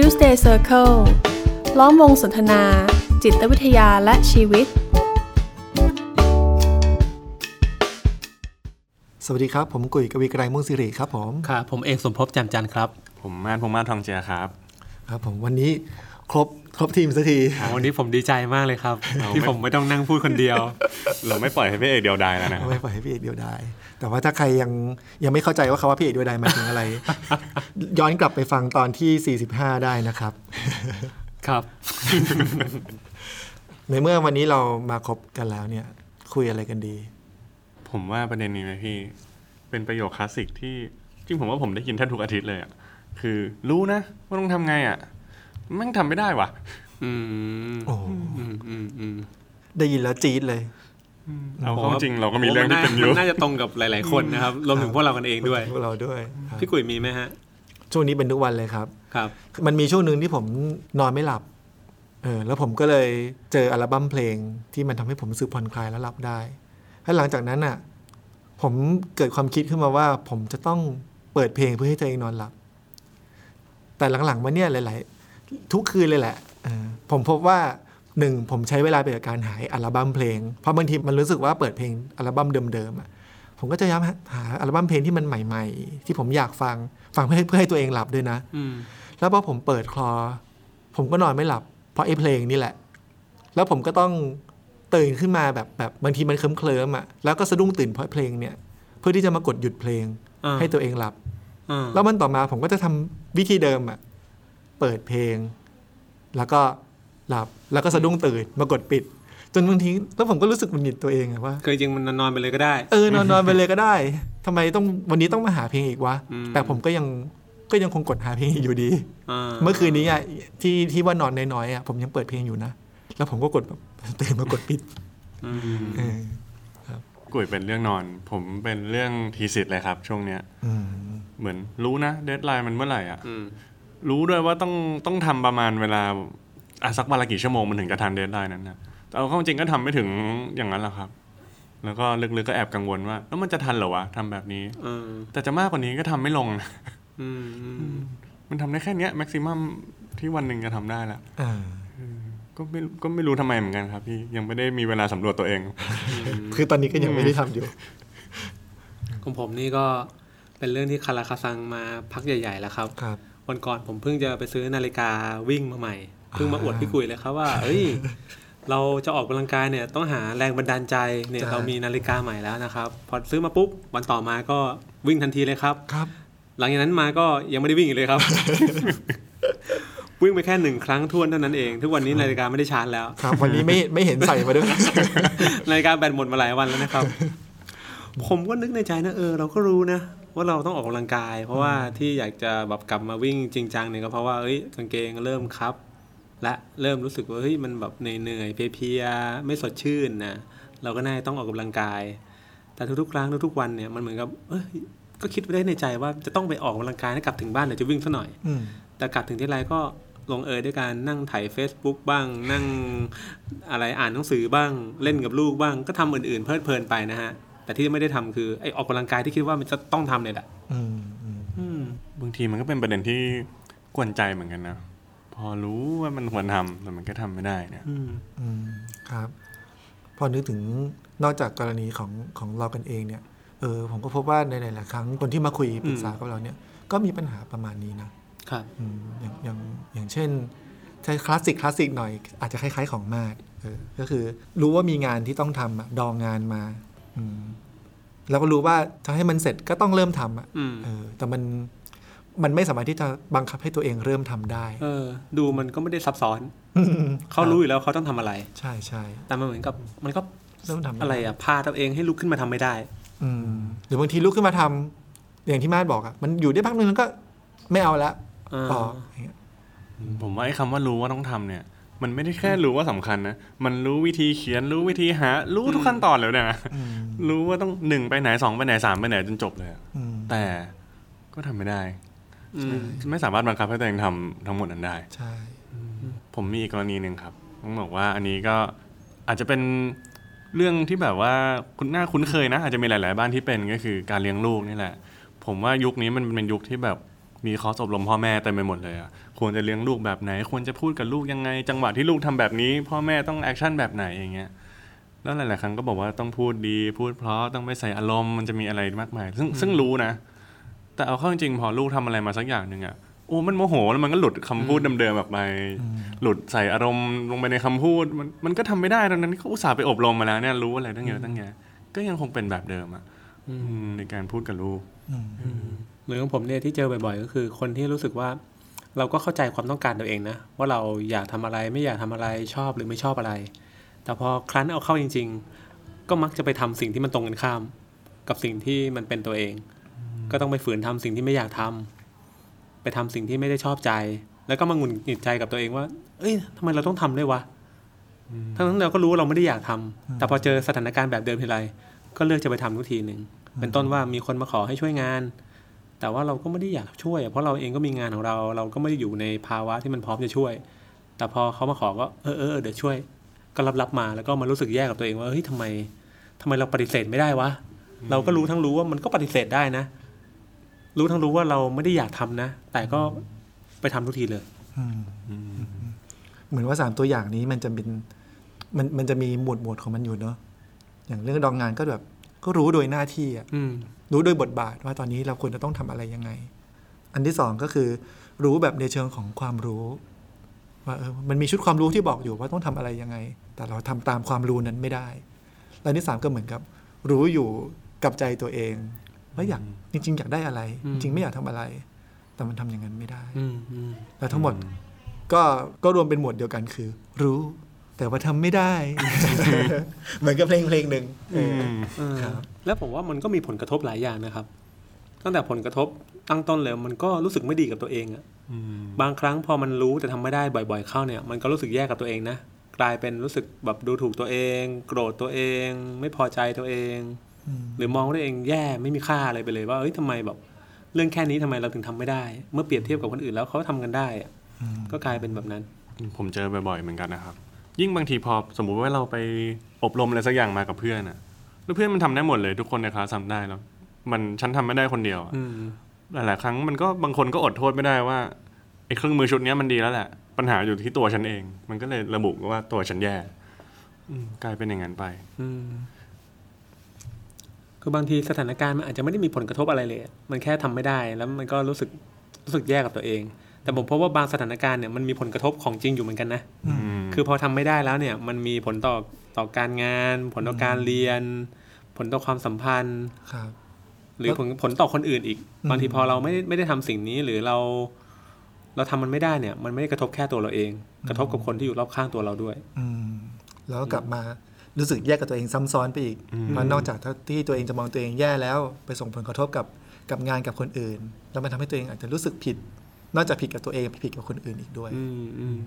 Tuesday Circle ล้อมวงสนทนา จิตวิทยาและชีวิต สวัสดีครับ ผมกุยกวีไกรมุ่งสิริครับผมครับผมเอกสมภพแจ่มจันทร์ครับ ผมม่านพงษ์มาศทองเจียครับ ครับผมวันนี้ครบครบทีมสักที วันนี้ผมดีใจมากเลยครับ ที่ผมไม่ต้องนั่งพูดคนเดียว เราไม่ปล่อยให้พี่เอกเดียวดายแล้วนะครับไม่ปล่อยให้พี่เอกเดียวได้ แต่ว่าถ้าใครยังยังไม่เข้าใจว่าคาว่าพี่เอกเดียวได้หมายถึงอะไร ย้อนกลับไปฟังตอนที่ 45 ได้นะครับ ครับ ในเมื่อวันนี้เรามาคบกันแล้วเนี่ย คุยอะไรกันดี ผมว่าประเด็นนี้นะพี่ เป็นประโยคคลาสสิกที่จริงผมว่าผมได้ยินแทบทุกอาทิตย์เลยอะคือรู้นะว่าต้องทำไงอะแมันทำไม่ได้ว่ะ อืมโอ้อืมอืมอืมได้ยินแล้วจี๊ดเลย เอาเข้าจริงเราก็มีเรื่องที่เป็นอยู่มันน่าจะตรงกับหลาย ๆ คนนะครับรวมถึงพวกเรากันเองด้วยพวกเราด้วยครับพี่กุยมีไหมฮะ ช่วงนี้เป็นทุกวันเลยครับครับ มันมีช่วงหนึ่งที่ผมนอนไม่หลับเออแล้วผมก็เลยเจออัลบั้มเพลงที่มันทำให้ผมรู้สึกผ่อนคลายและหลับได้แล้วหลังจากนั้นอะ ผมเกิดความคิดขึ้นมาว่า ผมจะต้องเปิดเพลงเพื่อให้ตัวเองนอนหลับ แต่หลังๆมาเนี่ยหลาย ๆ ทุกคืนเลยแหละเออผมพบว่า หนึ่งผมใช้เวลาไปกับการหาอัลบั้มเพลง เพราะบางทีมันรู้สึกว่าเปิดเพลงอัลบั้มเดิมๆอะผมก็จะพยายามหาอัลบั้มเพลงที่มันใหม่ๆ ที่ผมอยากฟังฟังเพื่อให้เพื่อให้ตัวเองหลับด้วยนะอืมแล้วพอผมเปิดคลอ ผมก็นอนไม่หลับ เพราะไอ้เพลงนี่แหละ แล้วผมก็ต้องตื่นขึ้นมาแบบแบบบางทีมันเคลิ้มเคลิ้มๆอะแล้วก็สะดุ้งตื่นเพราะเพลงเนี่ย เพื่อที่จะมากดหยุดเพลงอ่าให้ตัวเองหลับอ่าแล้วมันต่อมาผมก็จะทำวิธีเดิมอะเปิดเพลง แล้วก็ หลับแล้วก็สะดุ้งตื่นมากดปิด จนบางทีแล้วผมก็รู้สึกหงุดหงิดตัวเองอะว่าคือจริงๆมันนอนไปเลยก็ได้ เออนอนนอนไปเลยก็ได้ทำไมต้องวันนี้ต้องมาหาเพลงอีกวะอืมแต่ผมก็ยังก็ยังคงกดหาเพลงอยู่ดีอ่าเมื่อคืนนี้อะที่ที่ว่านอนน้อยๆอะผมยังเปิดเพลงอยู่นะแล้วผมก็กดแบบตื่นมากดปิดอืมเออกุยเป็นเรื่องนอน ผมเป็นเรื่อง thesis เลยครับ ช่วงเนี้ยอืมเหมือนรู้นะ deadline มันเมื่อไหร่อะอืมรู้ด้วยว่าต้องต้องทำประมาณเวลา อะสักวันละกี่ชั่วโมงมันถึงจะทัน deadline นั้นนะแต่เอาเข้าจริงก็ทำไม่ถึงอย่างนั้นแหละครับ แล้วก็ลึกๆก็แอบกังวลว่า แล้วมันจะทันเหรอวะทำแบบนี้เออแต่จะมากกว่านี้ก็ทำไม่ลงนะอืมอืมมันทำได้แค่เนี้ย maximum ที่วันหนึ่งจะทำได้ละอ่าก็ไม่ก็ไม่รู้ทำไมเหมือนกันครับ พี่ยังไม่ได้มีเวลาสำรวจตัวเอง คือตอนนี้ก็ยังไม่ได้ทำอยู่ของผมนี่ก็เป็นเรื่องที่คาราคาซังมาพักใหญ่ ๆ แล้วครับครับวันก่อนผมเพิ่งจะไปซื้อนาฬิกาวิ่งมาใหม่ เพิ่งมาอวดพี่กุยเลยครับว่า เอ้ย เราจะออกกำลังกายเนี่ยต้องหาแรงบันดาลใจเนี่ยใช่เรามีนาฬิกาใหม่แล้วนะครับพอซื้อมาปุ๊บวันต่อมาก็วิ่งทันทีเลยครับครับ หลังจากนั้นมาก็ยังไม่ได้วิ่งอีกเลยครับ วิ่งไปแค่หนึ่งครั้งทวนเท่านั้นเอง ทุกวันนี้นาฬิกาไม่ได้ชาร์จแล้วครับ วันนี้ไม่ไม่เห็นใส่มาด้วยนาฬิกาแบตหมดมาหลายวันแล้วนะครับ ผมก็นึกในใจนะเออเราก็รู้นะว่าเราต้องออกกำลังกาย เพราะว่าที่อยากจะแบบกลับมาวิ่งจริงจังเนี่ยก็เพราะว่าเอ้ยกางเกงเริ่มครับ และเริ่มรู้สึกว่าเฮ้ยมันแบบเหนื่อยๆเพลียๆไม่สดชื่นนะเราก็น่าจะต้องออกกำลังกาย แต่ทุกๆครั้งทุกๆวันเนี่ยมันเหมือนกับเอ้ยก็คิดไว้ได้ในใจว่าจะต้องไปออกกำลังกายให้กลับถึงบ้านเดี๋ยวจะวิ่งซะหน่อยอืมแต่กลับถึงที่ไรก็ลงเอยด้วยการนั่งถ่าย Facebook บ้าง นั่งอะไรอ่านหนังสือบ้างเล่นกับลูกบ้างก็ทำอื่นๆ เพลิดเพลินไปนะฮะ แต่ที่ไม่ได้ทำคือไอออกกำลังกายที่คิดว่ามันจะต้องทำเนี่ยแหละอืมอืมอืมบางทีมันก็เป็นประเด็นที่กวนใจเหมือนกันนะ พอรู้ว่ามันควรทำแต่มันก็ทำไม่ได้เนี่ยอืมอืมครับ พอนึกถึงนอกจากกรณีของของเรากันเองเนี่ยเออผมก็พบว่าในหลายๆครั้งคนที่มาคุยปรึกษากับเราเนี่ย ก็มีปัญหาประมาณนี้นะครับอืมอย่างอย่างอย่างเช่นใช้คลาสสิกคลาสสิกหน่อย อาจจะคล้าย ๆ ของมาดเออก็คือรู้ว่ามีงานที่ต้องทำอะดองงานมาอืมแล้วก็รู้ว่าจะให้มันเสร็จก็ต้องเริ่มทำอะอืมเออแต่มัน มันไม่สามารถที่จะบังคับให้ตัวเองเริ่มทำได้ เออ ดูมันก็ไม่ได้ซับซ้อนเขารู้อยู่แล้วเขาต้องทำอะไร ใช่ใช่แต่มันเหมือนกับมันก็เริ่มทำม่ด้อะไรอะพาตัวเองให้ลุกขึ้นมาทำไม่ได้ อืมหรือบางทีลุกขึ้นมาทำอย่างที่มาดบอกอะมันอยู่ได้พักหนึ่งแล้วก็ไม่เอาละอ่าต่ออย่างเงี้ยผมว่าไอ้คำว่ารู้ว่าต้องทำเนี่ย มันไม่ได้แค่รู้ว่าสำคัญนะมันรู้วิธีเขียนรู้วิธีหา รู้ทุกขั้นตอนเลยนะอืมรู้ว่าต้องหนึ่งไปไหนสองไปไหนสามไปไหนจนจบเลยอะอืมแต่ก็ทำไม่ได้อืม ไม่สามารถบังคับให้ตัวเองทำทั้งหมดนั้นได้ ใช่ ผมมีอีกกรณีหนึ่งครับต้องบอกว่าอันนี้ก็อาจจะเป็นเรื่องที่แบบว่าคุณน่าคุ้นเคยนะ อาจจะมีหลาย ๆ บ้านที่เป็นก็คือการเลี้ยงลูกนี่แหละ ผมว่ายุคนี้มันเป็นยุคที่แบบมีคอร์สอบรมพ่อแม่เต็มไปหมดเลยอะควรจะเลี้ยงลูกแบบไหน ควรจะพูดกับลูกยังไง จังหวะที่ลูกทำแบบนี้ พ่อแม่ต้อง action แบบไหนอย่างเงี้ยแล้วหลาย ๆ ครั้งก็บอกว่าต้องพูดดี พูดเพราะต้องไม่ใส่อารมณ์มันจะมีอะไรมากมาย ซึ่งซึ่งรู้นะ แต่เอาเข้าจริงๆพอลูกทำอะไรมาสักอย่างหนึ่งอะโอ้มันโมโหแล้วมันก็หลุดคำพูดเดิมๆแบบไป หลุดใส่อารมณ์ลงไปในคำพูด มันมันก็ทำไม่ได้ตอนนั้นเขาอุตส่าห์ไปอบรมมาแล้วเนี่ยรู้อะไรตั้งเยอะตั้งแยะก็ยังคงเป็นแบบเดิมอะอืมในการพูดกับลูกเหมือนของผมเนี่ยที่เจอบ่อยๆ ก็คือ คนที่รู้สึกว่า เราก็เข้าใจความต้องการตัวเองนะว่าเราอยากทำอะไรไม่อยากทำอะไรชอบหรือไม่ชอบอะไร แต่พอครั้นเอาเข้าจริง ๆ ก็มักจะไปทำสิ่งที่มันตรงกันข้าม กับสิ่งที่มันเป็นตัวเอง ก็ต้องไปฝืนทำสิ่งที่ไม่อยากทำไปทำสิ่งที่ไม่ได้ชอบใจ แล้วก็มาหงุดหงิดใจกับตัวเองว่า เอ้ยทำไมเราต้องทำด้วยวะทั้งนั้นเราก็รู้ว่าเราไม่ได้อยากทำแต่พอเจอสถานการณ์แบบเดิมทีไรก็เลือกจะไปทำทุกทีหนึ่งเป็นต้นว่ามีคนมาขอให้ช่วยงาน แต่ว่าเราก็ไม่ได้อยากช่วยอะเพราะเราเองก็มีงานของเรา เราก็ไม่ได้อยู่ในภาวะที่มันพร้อมจะช่วย แต่พอเขามาขอก็เออเออเออเดี๋ยวช่วย ก็รับรับมาแล้วก็มารู้สึกแย่กับตัวเองว่าเฮ้ยทำไมทำไมเราปฏิเสธไม่ได้วะเราก็รู้ทั้งรู้ว่ามันก็ปฏิเสธได้นะ รู้ทั้งรู้ว่าเราไม่ได้อยากทำนะ แต่ก็ไปทำทุกทีเลยเหมือนว่าสามตัวอย่างนี้มันจะเป็นมันมันจะมีหมวดหมวดของมันอยู่เนาะอย่างเรื่องดองงานก็แบบ ก็รู้โดยหน้าที่อะอืมรู้โดยบทบาทว่าตอนนี้เราควรจะต้องทำอะไรยังไง อันที่สองก็คือรู้แบบในเชิงของความรู้ ว่าเออมันมีชุดความรู้ที่บอกอยู่ว่าต้องทำอะไรยังไง แต่เราทำตามความรู้นั้นไม่ได้แล้วอันที่สามก็เหมือนกับ รู้อยู่กับใจตัวเอง ว่าอยากจริง ๆ อยากได้อะไรอืจมริงๆไม่อยากทำอะไร แต่มันทำอย่างนั้นไม่ได้อืมอืมแล้วทั้งหมดก็ก็รวมเป็นหมวดเดียวกันคือ รู้แต่ว่าทำไม่ได้ เหมือนกับเพลงเพลงหนึ่งเออเออครับแล้วผมว่ามันก็มีผลกระทบหลายอย่างนะครับ ตั้งแต่ผลกระทบตั้งต้นเลยมันก็รู้สึกไม่ดีกับตัวเองอะบางครั้งพอมันรู้แต่ทำไม่ได้บ่อย ๆ เข้าเนี่ย มันก็รู้สึกแย่กับตัวเองนะกลายเป็นรู้สึกแบบดูถูกตัวเอง โกรธตัวเอง ไม่พอใจตัวเองอืม หรือมองว่าตัวเองแย่ไม่มีค่าอะไรไปเลยว่าเอ้ยทำไมแบบเรื่องแค่นี้ทำไมเราถึงทำไม่ได้ เมื่อเปรียบเทียบกับคนอื่นแล้วเขาทำกันได้อะก็กลายเป็นแบบนั้น ผมเจอบ่อยๆเหมือนกันนะครับ ยิ่งบางทีพอสมมุติว่าเราไปอบรมอะไรสักอย่างมากับเพื่อนอะแล้วเพื่อนมันทำได้หมดเลยทุกคนในคลาสทำได้แล้วมันฉันทำไม่ได้คนเดียวอะอืมหลายๆครั้งมันก็บางคนก็อดโทษไม่ได้ว่าไอ้เครื่องมือชุดเนี้ยมันดีแล้วแหละ ปัญหาอยู่ที่ตัวฉันเอง มันก็เลยระบุว่าตัวฉันแย่อืมกลายเป็นอย่างนั้นไป อืม คือบางทีสถานการณ์มันอาจจะไม่ได้มีผลกระทบอะไรเลยอะมันแค่ทำไม่ได้แล้วมันก็รู้สึกรู้สึกแย่กับตัวเอง แต่ผมพบว่าบางสถานการณ์เนี่ยมันมีผลกระทบของจริงอยู่เหมือนกันนะอืมคือพอทำไม่ได้แล้วเนี่ยมันมีผลต่อต่อการงาน ผลต่อการเรียน ผลต่อความสัมพันธ์ครับหรือผลผลต่อคนอื่นอีกอืมบางทีพอเราไม่ได้ไม่ได้ทำสิ่งนี้หรือเรา เราทำมันไม่ได้เนี่ย มันไม่ได้กระทบแค่ตัวเราเอง กระทบกับคนที่อยู่รอบข้างตัวเราด้วย อืมแล้วก็กลับมา รู้สึกแย่กับตัวเองซ้ำซ้อนไปอีกเพราะนอกจากที่ตัวเองจะมองตัวเองแย่แล้ว ไปส่งผลกระทบกับกับงานกับคนอื่น แล้วมันทำให้ตัวเองอาจจะรู้สึกผิด นอกจากผิดกับตัวเองผิดกับคนอื่นอีกด้วยอืมอืม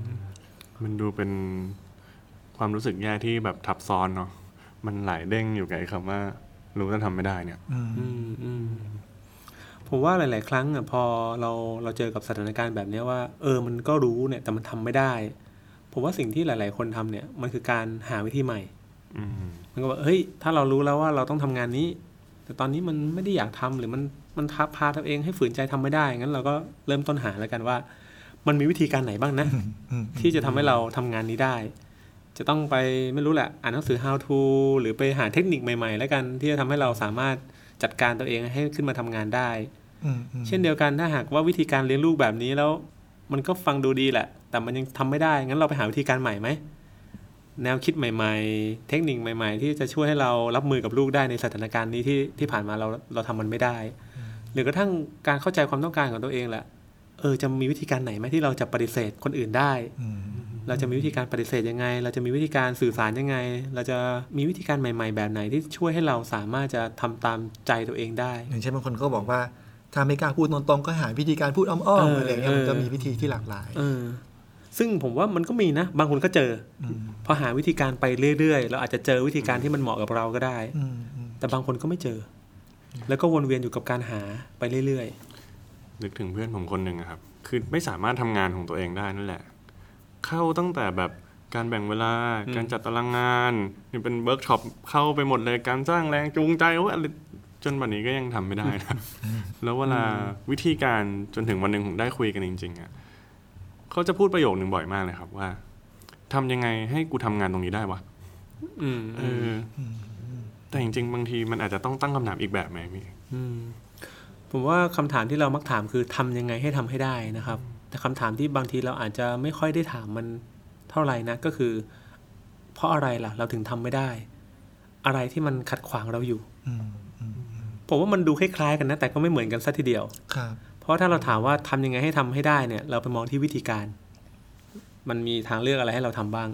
มันดูเป็นความรู้สึกแย่ที่แบบทับซ้อนเนาะมันหลายเด้งอยู่กับไอ้คำว่า รู้แต่ทำไม่ได้เนี่ยอืมอืมอืมผมว่าหลาย ๆ ครั้งอะพอเราเราเจอกับสถานการณ์แบบเนี้ยว่า เออมันก็รู้เนี่ยแต่มันทำไม่ได้ ผมว่าสิ่งที่หลาย ๆ คนทำเนี่ย มันคือการหาวิธีใหม่อื มมันก็บอกเฮ้ย ถ้าเรารู้แล้วว่าเราต้องทำงานนี้ แต่ตอนนี้มันไม่ได้อยากทำหรือมันมันทับพาตัวเองให้ฝืนใจทำไม่ได้ งั้นเราก็เริ่มต้นหาแล้วกันว่า มันมีวิธีการไหนบ้างนะอืมที่จะทำให้เราทำงานนี้ได้ จะต้องไปไม่รู้แหละ อ่านหนังสือ how to หรือไปหาเทคนิคใหม่ๆ แล้วกันที่จะทำให้เราสามารถจัดการตัวเองให้ขึ้นมาทำงานได้อืมอืมเช่นเดียวกันถ้าหากว่าวิธีการเลี้ยงลูกแบบนี้แล้ว มันก็ฟังดูดีแหละ แต่มันยังทำไม่ได้ งั้นเราไปหาวิธีการใหม่ไหม แนวคิดใหม่ ๆ เทคนิคใหม่ ๆ ที่จะช่วยให้เรารับมือกับลูกได้ในสถานการณ์นี้ที่ที่ผ่านมาเราเราทำมันไม่ได้ หรือกระทั่งการเข้าใจความต้องการของตัวเองแหละเออจะมีวิธีการไหนไหมที่เราจะปฏิเสธคนอื่นได้อืมเราจะมีวิธีการปฏิเสธยังไง เราจะมีวิธีการสื่อสารยังไง เราจะมีวิธีการใหม่ ๆ แบบไหนที่ช่วยให้เราสามารถจะทำตามใจตัวเองได้ อย่างเช่นบางคนก็บอกว่าถ้าไม่กล้าพูดตรงๆก็หาวิธีการพูดอ้อมเอๆออะไรเงี้ยมันก็เออมีวิธีที่หลากหลายเออ ซึ่งผมว่ามันก็มีนะ บางคนก็เจออมพอหาวิธีการไปเรื่อยๆเราอาจจะเจอวิธีการที่มันเหมาะกับเราก็ได้อืมอืมแต่บางคนก็ไม่เจอ แล้วก็วนเวียนอยู่กับการหาไปเรื่อยนึกถึงเพื่อนผมคนหนึ่งอะครับ คือไม่สามารถทำงานของตัวเองได้นั่นแหละ เข้าตั้งแต่แบบการแบ่งเวลา การจัดตารางงานนี่เป็นเวิร์กช็อปเข้าไปหมดเลย การสร้างแรงจูงใจว่าอะไรจนวันนี้ก็ยังทำไม่ได้นะ แล้วเวลาวิธีการจนถึงวันหนึ่งผมได้คุยกันจริงๆอะ เขาจะพูดประโยคหนึ่งบ่อยมากเลยครับว่าทำยังไงให้กูทำงานตรงนี้ได้วะอืมเอออ แต่จริงๆ บางทีมันอาจจะต้องตั้งคำถามอีกแบบไหมพี่อืมผมว่าคำถามที่เรามักถามคือทำยังไงให้ทำให้ได้นะครับ แต่คำถามที่บางทีเราอาจจะไม่ค่อยได้ถามมันเท่าไหร่นะก็คือ เพราะอะไรล่ะ เราถึงทำไม่ได้ อะไรที่มันขัดขวางเราอยู่อืมอืมผมว่ามันดูคล้ายๆกันนะ แต่ก็ไม่เหมือนกันสัทีเดียวครับ เพราะถ้าเราถามว่าทำยังไงให้ทำให้ได้เนี่ย เราไปมองที่วิธีการ มันมีทางเลือกอะไรให้เราทำบ้าง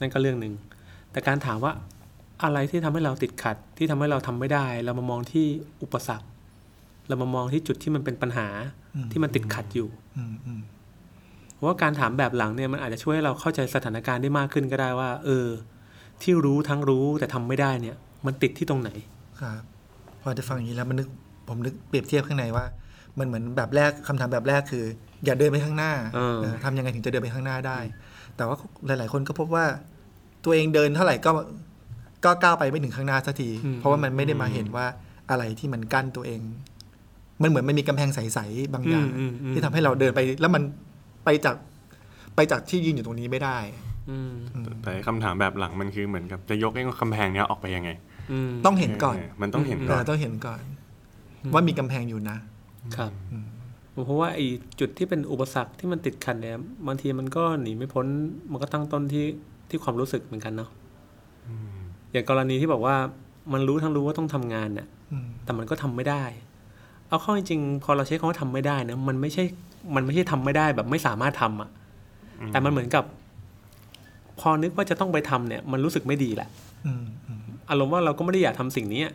นั่นก็เรื่องหนึ่ง แต่การถามว่าอะไรที่ทำให้เราติดขัด ที่ทำให้เราทำไม่ได้ เรามามองที่อุปสรรค เรามามองที่จุดที่มันเป็นปัญหาอืมที่มันติดขัดอยู่อืมอืมเพราะว่าการถามแบบหลังเนี่ยมันอาจจะช่วยให้เราเข้าใจสถานการณ์ได้มากขึ้นก็ได้ว่า เออ ที่รู้ทั้งรู้แต่ทำไม่ได้เนี่ย มันติดที่ตรงไหนครับพอจะฟังอย่างนี้แล้วมันนึกผมนึกเปรียบเทียบข้างในว่า มันเหมือนแบบแรกคำถามแบบแรกคือ อย่าเดินไปข้างหน้าเออเออทำยังไงถึงจะเดินไปข้างหน้าได้ แต่ว่าหลาย ๆ คนก็พบว่าตัวเองเดินเท่าไหร่ก็ก็ก้าวไปไม่ถึงข้างหน้าสักที เพราะว่ามันไม่ได้มาเห็นว่าอะไรที่มันกั้นตัวเอง มันเหมือนมันมีกำแพงใส ๆ บางอย่างอืมอืมที่ทำให้เราเดินไป แล้วมันไปจากไปจากที่ยืนอยู่ตรงนี้ไม่ได้อืมแต่คำถามแบบหลังมันคือเหมือนกับจะยกไอ้กำแพงเนี้ยออกไปยังไงอืมต้องเห็นก่อนเมันต้องเห็นเอก่ออนต้องเห็นก่อน ว่ามีกำแพงอยู่นะ ครับเพราะว่าไอ้จุดที่เป็นอุปสรรคที่มันติดขัดเนี่ยบางทีมันก็หนีไม่พ้นมันก็ตั้งต้นที่ที่ความรู้สึกเหมือนกันเนาะอย่างกรณีที่บอกว่ามันรู้ทั้งรู้ว่าต้องทำงานเนี่ยอืมแต่มันก็ทำไม่ได้ เอาเข้าจริงๆพอเราใช้คำว่าทำไม่ได้นะมันไม่ใช่มันไม่ใช่ทำไม่ได้แบบไม่สามารถทำอะ แต่มันเหมือนกับ พอนึกว่าจะต้องไปทำเนี่ย มันรู้สึกไม่ดีแหละอืมอืมอารมณ์ว่าเราก็ไม่ได้อยากทำสิ่งนี้อะ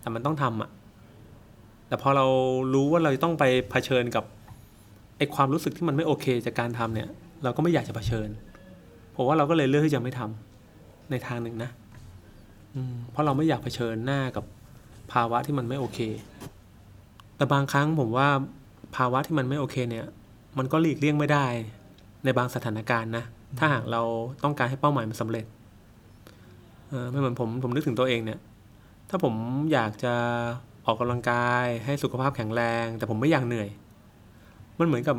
แต่มันต้องทำอะ แต่พอเรารู้ว่าเราต้องไปเผชิญกับไอความรู้สึกที่มันไม่โอเคจากการทำเนี่ย เราก็ไม่อยากจะเผชิญผมว่าเราก็เลยเลือกที่จะไม่ทำในทางหนึ่งนะอืเพราะเราไม่อยากเผชิญหน้ากับภาวะที่มันไม่โอเค แต่บางครั้งผมว่าภาวะที่มันไม่โอเคเนี่ย มันก็หลีกเลี่ยงไม่ได้ ในบางสถานการณ์นะ ถ้าหากเราต้องการให้เป้าหมายมันสำเร็จเออไม่เหมือนผมผมนึกถึงตัวเองเนี่ย ถ้าผมอยากจะ ออกกำลังกายให้สุขภาพแข็งแรง แต่ผมไม่อยากเหนื่อย มันเหมือนกับ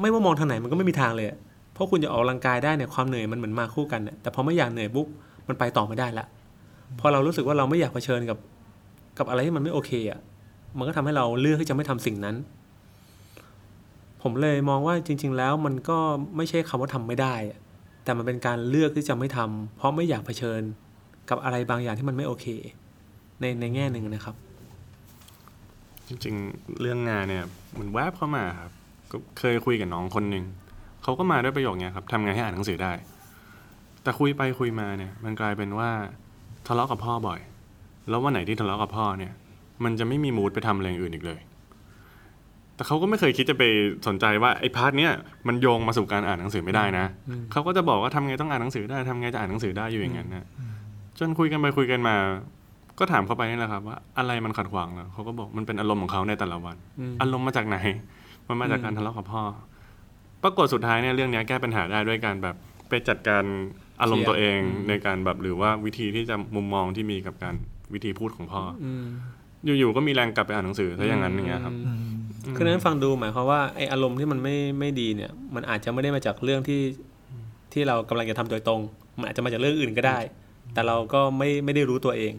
ไม่ว่ามองทางไหนมันก็ไม่มีทางเลย เพราะคุณจะออกกำลังกายได้เนี่ยความเหนื่อยมันเหมือนมาคู่กันเนี่ยแต่พอไม่อยากเหนื่อยปุ๊บมันไปต่อไม่ได้ละพอเรารู้สึกว่าเราไม่อยากเผชิญกับกับอะไรที่มันไม่โอเคอะมันก็ทำให้เราเลือกที่จะไม่ทำสิ่งนั้น ผมเลยมองว่าจริง ๆ แล้วมันก็ไม่ใช่คำว่าทำไม่ได้ แต่มันเป็นการเลือกที่จะไม่ทำเพราะไม่อยากเผชิญกับอะไรบางอย่างที่มันไม่โอเค ในในแง่หนึ่งนะครับ จริงๆเรื่องงานเนี่ยเหมือนแวบเข้ามาครับก็เคยคุยกับน้องคนหนึ่งเขาก็มาด้วยประโยคเนี้ยครับทำไงให้อ่านหนังสือได้ แต่คุยไปคุยมาเนี่ย มันกลายเป็นว่าทะเลาะกับพ่อบ่อย แล้ววันไหนที่ทะเลาะกับพ่อเนี่ย มันจะไม่มีมูดไปทำอะไรอย่างอื่นอีกเลย แต่เขาก็ไม่เคยคิดจะไปสนใจว่าไอ้พาร์ทเนี้ยมันโยงมาสู่การอ่านหนังสือไม่ได้นะเขาก็จะบอกว่าทำไงต้องอ่านหนังสือได้ทำไงจะอ่านหนังสือได้อยู่อย่างนั้นนะจนคุยกันไปคุยกันมา ก็ถามเขาไปนี่แหละครับ ว่าอะไรมันขัดขวางเราเขาก็บอกมันเป็นอารมณ์ของเขาในแต่ละวันอืมอารมณ์มาจากไหน มันมาจากการทะเลาะกับพ่อ ปรากฏสุดท้ายเนี่ยเรื่องเนี้ยแก้ปัญหาได้ด้วยการแบบไปจัดการอารมณ์ตัวเองในการแบบหรือว่าวิธีที่จะมุมมองที่มีกับการวิธีพูดของพ่ออืมอยู่ๆก็มีแรงกลับไปอ่านหนังสือถ้าอย่างนั้นอย่างเงี้ยครับอืมคือนั้นฟังดูหมายความว่าไออารมณ์ที่มันไม่ไม่ดีเนี่ย มันอาจจะไม่ได้มาจากเรื่องที่ที่เรากำลังจะทำโดยตรง มันอาจจะมาจากเรื่องอื่นก็ได้ แต่เราก็ไม่ไม่ได้รู้ตัวเอง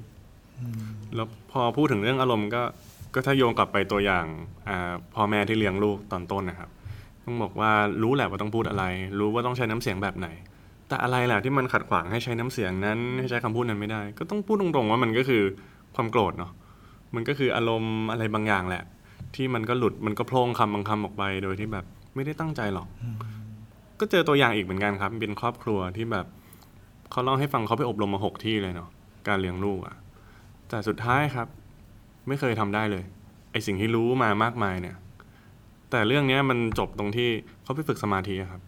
แล้วพอพูดถึงเรื่องอารมณ์ก็ก็ถ้าโยงกลับไปตัวอย่างอ่าพ่อแม่ที่เลี้ยงลูกตอนต้นนะครับ ต้องบอกว่ารู้แหละว่าต้องพูดอะไร รู้ว่าต้องใช้น้ำเสียงแบบไหน แต่อะไรแหละที่มันขัดขวางให้ใช้น้ำเสียงนั้นให้ใช้คำพูดนั้นไม่ได้ ก็ต้องพูดตรงๆว่ามันก็คือความโกรธเนาะมันก็คืออารมณ์อะไรบางอย่างแหละ ที่มันก็หลุดมันก็โพล่งคำบางคำออกไปโดยที่แบบไม่ได้ตั้งใจหรอก ก็เจอตัวอย่างอีกเหมือนกันครับเป็นครอบครัวที่แบบเขาเล่าให้ฟังเขาไปอบรมมาหกที่เลยเนาะการเลี้ยงลูกอะ แต่สุดท้ายครับ ไม่เคยทำได้เลยไอสิ่งที่รู้มามากมายเนี่ย แต่เรื่องเนี้ยมันจบตรงที่เขาไปฝึกสมาธิอะครับ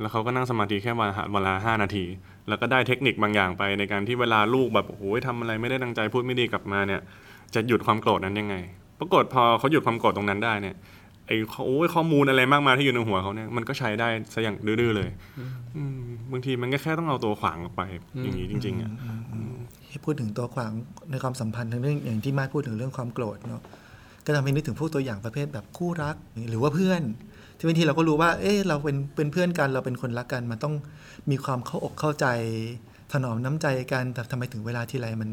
แล้วเขาก็นั่งสมาธิแค่วันละวันละห้านาที แล้วก็ได้เทคนิคบางอย่างไปในการที่เวลาลูกแบบโอ้ยทำอะไรไม่ได้ดังใจพูดไม่ดีกลับมาเนี่ย จะหยุดความโกรธนั้นยังไง ปรากฏพอเขาหยุดความโกรธตรงนั้นได้เนี่ยไอ้โอ้ยข้อมูลอะไรมากมายที่อยู่ในหัวเขาเนี่ยมันก็ใช้ได้ซะอย่างดื้อๆเลยอืมบางทีมันก็แค่ต้องเอาตัวขวางออกไป อย่างนี้จริง ๆอะ อืมอืมเพูดถึงตัวขวางในความสัมพันธ์ทั้งเรื่องอย่างที่มาดพูดถึงเรื่องความโกรธเนาะก็ทำให้นึกถึงพวกตัวอย่างประเภทแบบคู่รัก หรือว่าเพื่อน ที่บางทีเราก็รู้ว่า เอ๊ะเราเป็นเป็นเพื่อนกันเราเป็นคนรักกันมันต้องมีความเข้าอกเข้าใจ ถนอมน้ำใจกันแต่ทำไมถึงเวลาที่ไรมัน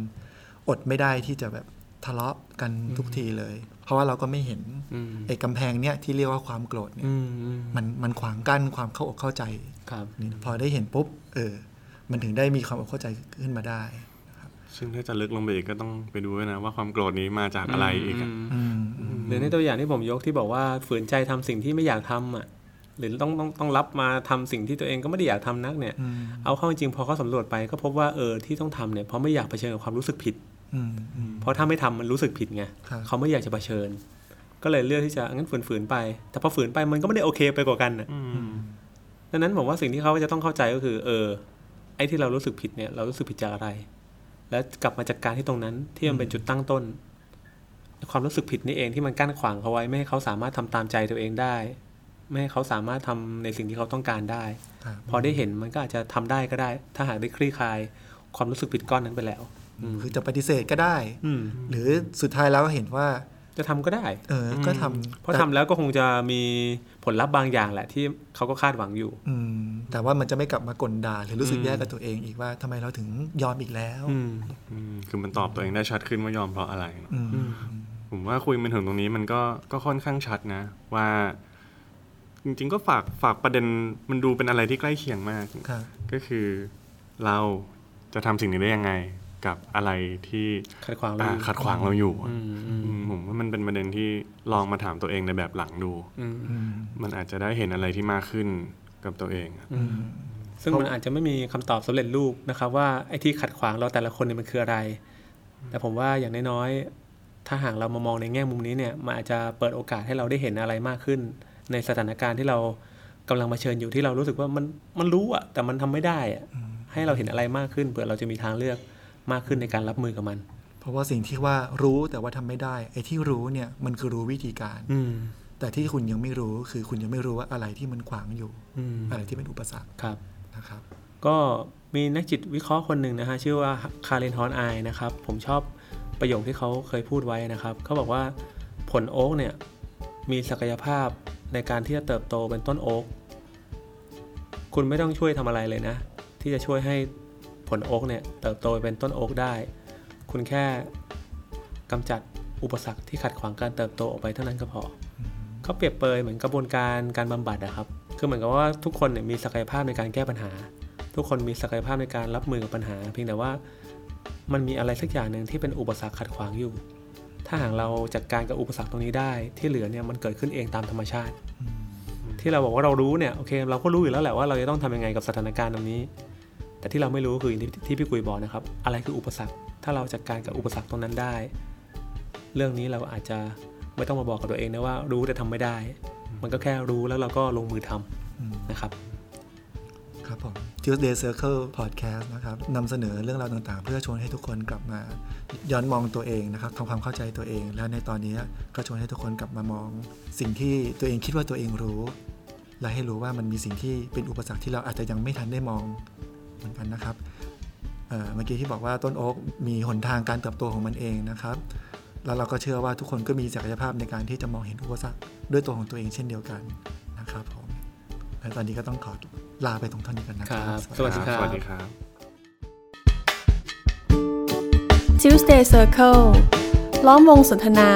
อดไม่ได้ที่จะแบบทะเลาะกันทุกทีเลย เพราะว่าเราก็ไม่เห็นอืมไอ้กำแพงเนี่ยที่เรียกว่าความโกรธเนี่ยอืมอืมมันมันขวางกั้นความเข้าอกเข้าใจครับนี่พอได้เห็นปุ๊บเออมันถึงได้มีความอกเข้าใจขึ้นมาได้ ซึ่งถ้าจะลึกลงไปอีกก็ต้องไปดูด้วยนะว่าความโกรธนี้มาจากอะไรอีกอะอืมหรือในตัวอย่างที่ผมยกที่บอกว่าฝืนใจทำสิ่งที่ไม่อยากทำอะหรือต้องต้องต้องรับมาทำสิ่งที่ตัวเองก็ไม่ได้อยากทำนักเนี่ยอืมเอาเข้าจริงๆพอเขาสำรวจไปก็พบว่าเออที่ต้องทำเนี่ยเพราะไม่อยากเผชิญกับความรู้สึกผิดอืมอืมเพราะถ้าไม่ทำมันรู้สึกผิดไงครับเขาไม่อยากจะเผชิญ ก็เลยเลือกที่จะงั้นฝืนๆไป แต่พอฝืนไปมันก็ไม่ได้โอเคไปกว่ากันน่ะอืมดังนั้นผมว่าสิ่งที่เขาจะต้องเข้าใจก็คือ เออ ไอ้ที่เรารู้สึกผิดเนี่ยเรารู้สึกผิดจากอะไร แล้วกลับมาจัดการที่ตรงนั้นที่มันเป็นจุดตั้งต้น ความรู้สึกผิดนี่เองที่มันกั้นขวางเขาไว้ไม่ให้เขาสามารถทำตามใจตัวเองได้ ไม่ให้เขาสามารถทำในสิ่งที่เขาต้องการได้ครับพอได้เห็นมันก็อาจจะทำได้ก็ได้ ถ้าหากได้คลี่คลาย ความรู้สึกผิดก้อนนั้นไปแล้วอืมคือจะปฏิเสธก็ได้อืมหรือสุดท้ายแล้วก็เห็นว่า จะทำก็ได้ เออ ก็ทำเพราะทำแล้วก็คงจะมีผลลัพธ์บางอย่างแหละที่เขาก็คาดหวังอยู่ อืม แต่ว่ามันจะไม่กลับมากลด่าหรือรู้สึกอืมแย่กับตัวเองอีกว่าทำไมเราถึงยอมอีกแล้วอืมอืมคือมันตอบตัวเองได้ชัดขึ้นว่ายอมเพราะอะไรเนอะอืมอืมผมว่าคุยมาถึงตรงนี้มันก็ก็ค่อนข้างชัดนะ ว่า จริงๆก็ฝากฝากประเด็นมันดูเป็นอะไรที่ใกล้เคียงมากครับก็คือเราจะทำสิ่งนี้ได้ยังไงกับอะไรที่ขัดขวางเราอ่าอยู่ขัดขวางเราอยู่ เป็นประเด็นที่ลองมาถามตัวเองในแบบหลังดูอืมอืมมันอาจจะได้เห็นอะไรที่มากขึ้นกับตัวเองอะอืมซึ่งมันอาจจะไม่มีคำตอบสำเร็จรูปนะครับ ว่าไอ้ที่ขัดขวางเราแต่ละคนเนี่ยมันคืออะไร แต่ผมว่าอย่างน้อยๆ ถ้าหากเรามามองในแง่มุมนี้เนี่ยมันอาจจะเปิดโอกาสให้เราได้เห็นอะไรมากขึ้น ในสถานการณ์ที่เรากำลังมาเผชิญอยู่ที่เรารู้สึกว่ามันมันรู้อะแต่มันทำไม่ได้อะให้เราเห็นอะไรมากขึ้นเผื่อเราจะมีทางเลือกมากขึ้นในการรับมือกับมัน เพราะว่าสิ่งที่ว่ารู้แต่ว่าทำไม่ได้ ไอ้ที่รู้เนี่ยมันคือรู้วิธีการ อืมแต่ที่คุณยังไม่รู้คือคุณยังไม่รู้ว่าอะไรที่มันขวางอยู่อืมอะไรที่เป็นอุปสรรคครับนะครับ ก็มีนักจิตวิเคราะห์คนหนึ่งนะฮะชื่อว่าคาร์เรนฮอนไอนะครับ ผมชอบประโยคที่เขาเคยพูดไว้นะครับ เขาบอกว่าผลโอ๊กเนี่ยมีศักยภาพในการที่จะเติบโตเป็นต้นโอ๊กคุณไม่ต้องช่วยทำอะไรเลยนะ ที่จะช่วยให้ผลโอ๊กเนี่ยเติบโตเป็นต้นโอ๊กได้ คุณแค่กำจัดอุปสรรคที่ขัดขวางการเติบโตออกไปเท่านั้นก็พอเขาเปรียบเปรยเหมือนกระบวนการการบำบัดนะครับ คือเหมือนกับว่าทุกคนเนี่ยมีศักยภาพในการแก้ปัญหา ทุกคนมีศักยภาพในการรับมือกับปัญหา เพียงแต่ว่ามันมีอะไรสักอย่างหนึ่งที่เป็นอุปสรรคขัดขวางอยู่ ถ้าหากเราจัดการกับอุปสรรคตรงนี้ได้ ที่เหลือเนี่ยมันเกิดขึ้นเองตามธรรมชาติ ที่เราบอกว่าเรารู้เนี่ยโอเค เราก็รู้อยู่แล้วแหละว่าเราจะต้องทำยังไงกับสถานการณ์ตรงนี้ แต่ที่เราไม่รู้คืออย่างที่ที่พี่กุยบอกนะครับ อะไรคืออุปสรรค ถ้าเราจัดการกับอุปสรรคตรงนั้นได้ เรื่องนี้เราอาจจะไม่ต้องมาบอกกับตัวเองนะว่ารู้แต่ทำไม่ได้ มันก็แค่รู้แล้วเราก็ลงมือทำอืมนะครับครับผม Tuesday Circle Podcast นะครับนำเสนอเรื่องราวต่างๆ เพื่อชวนให้ทุกคนกลับมาย้อนมองตัวเองนะครับทำความเข้าใจตัวเอง แล้วในตอนนี้ก็ชวนให้ทุกคนกลับมามอง สิ่งที่ตัวเองคิดว่าตัวเองรู้ และให้รู้ว่ามันมีสิ่งที่เป็นอุปสรรคที่เราอาจจะยังไม่ทันได้มอง เหมือนกันนะครับเอ่อเมื่อกี้ที่บอกว่าต้นโอ๊กมีหนทางการเติบโตของมันเองนะครับ แล้วเราก็เชื่อว่าทุกคนก็มีศักยภาพในการที่จะมองเห็นอุปสรรคด้วยตัวของตัวเองเช่นเดียวกันนะครับผมและตอนนี้ก็ต้องขอลาไปตรงเท่านี้กันนะครัครับบสวัสดีครับ สวัสดีครับ Tuesday Circle ล้อมวงสนทนา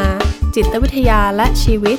จิตวิทยาและชีวิต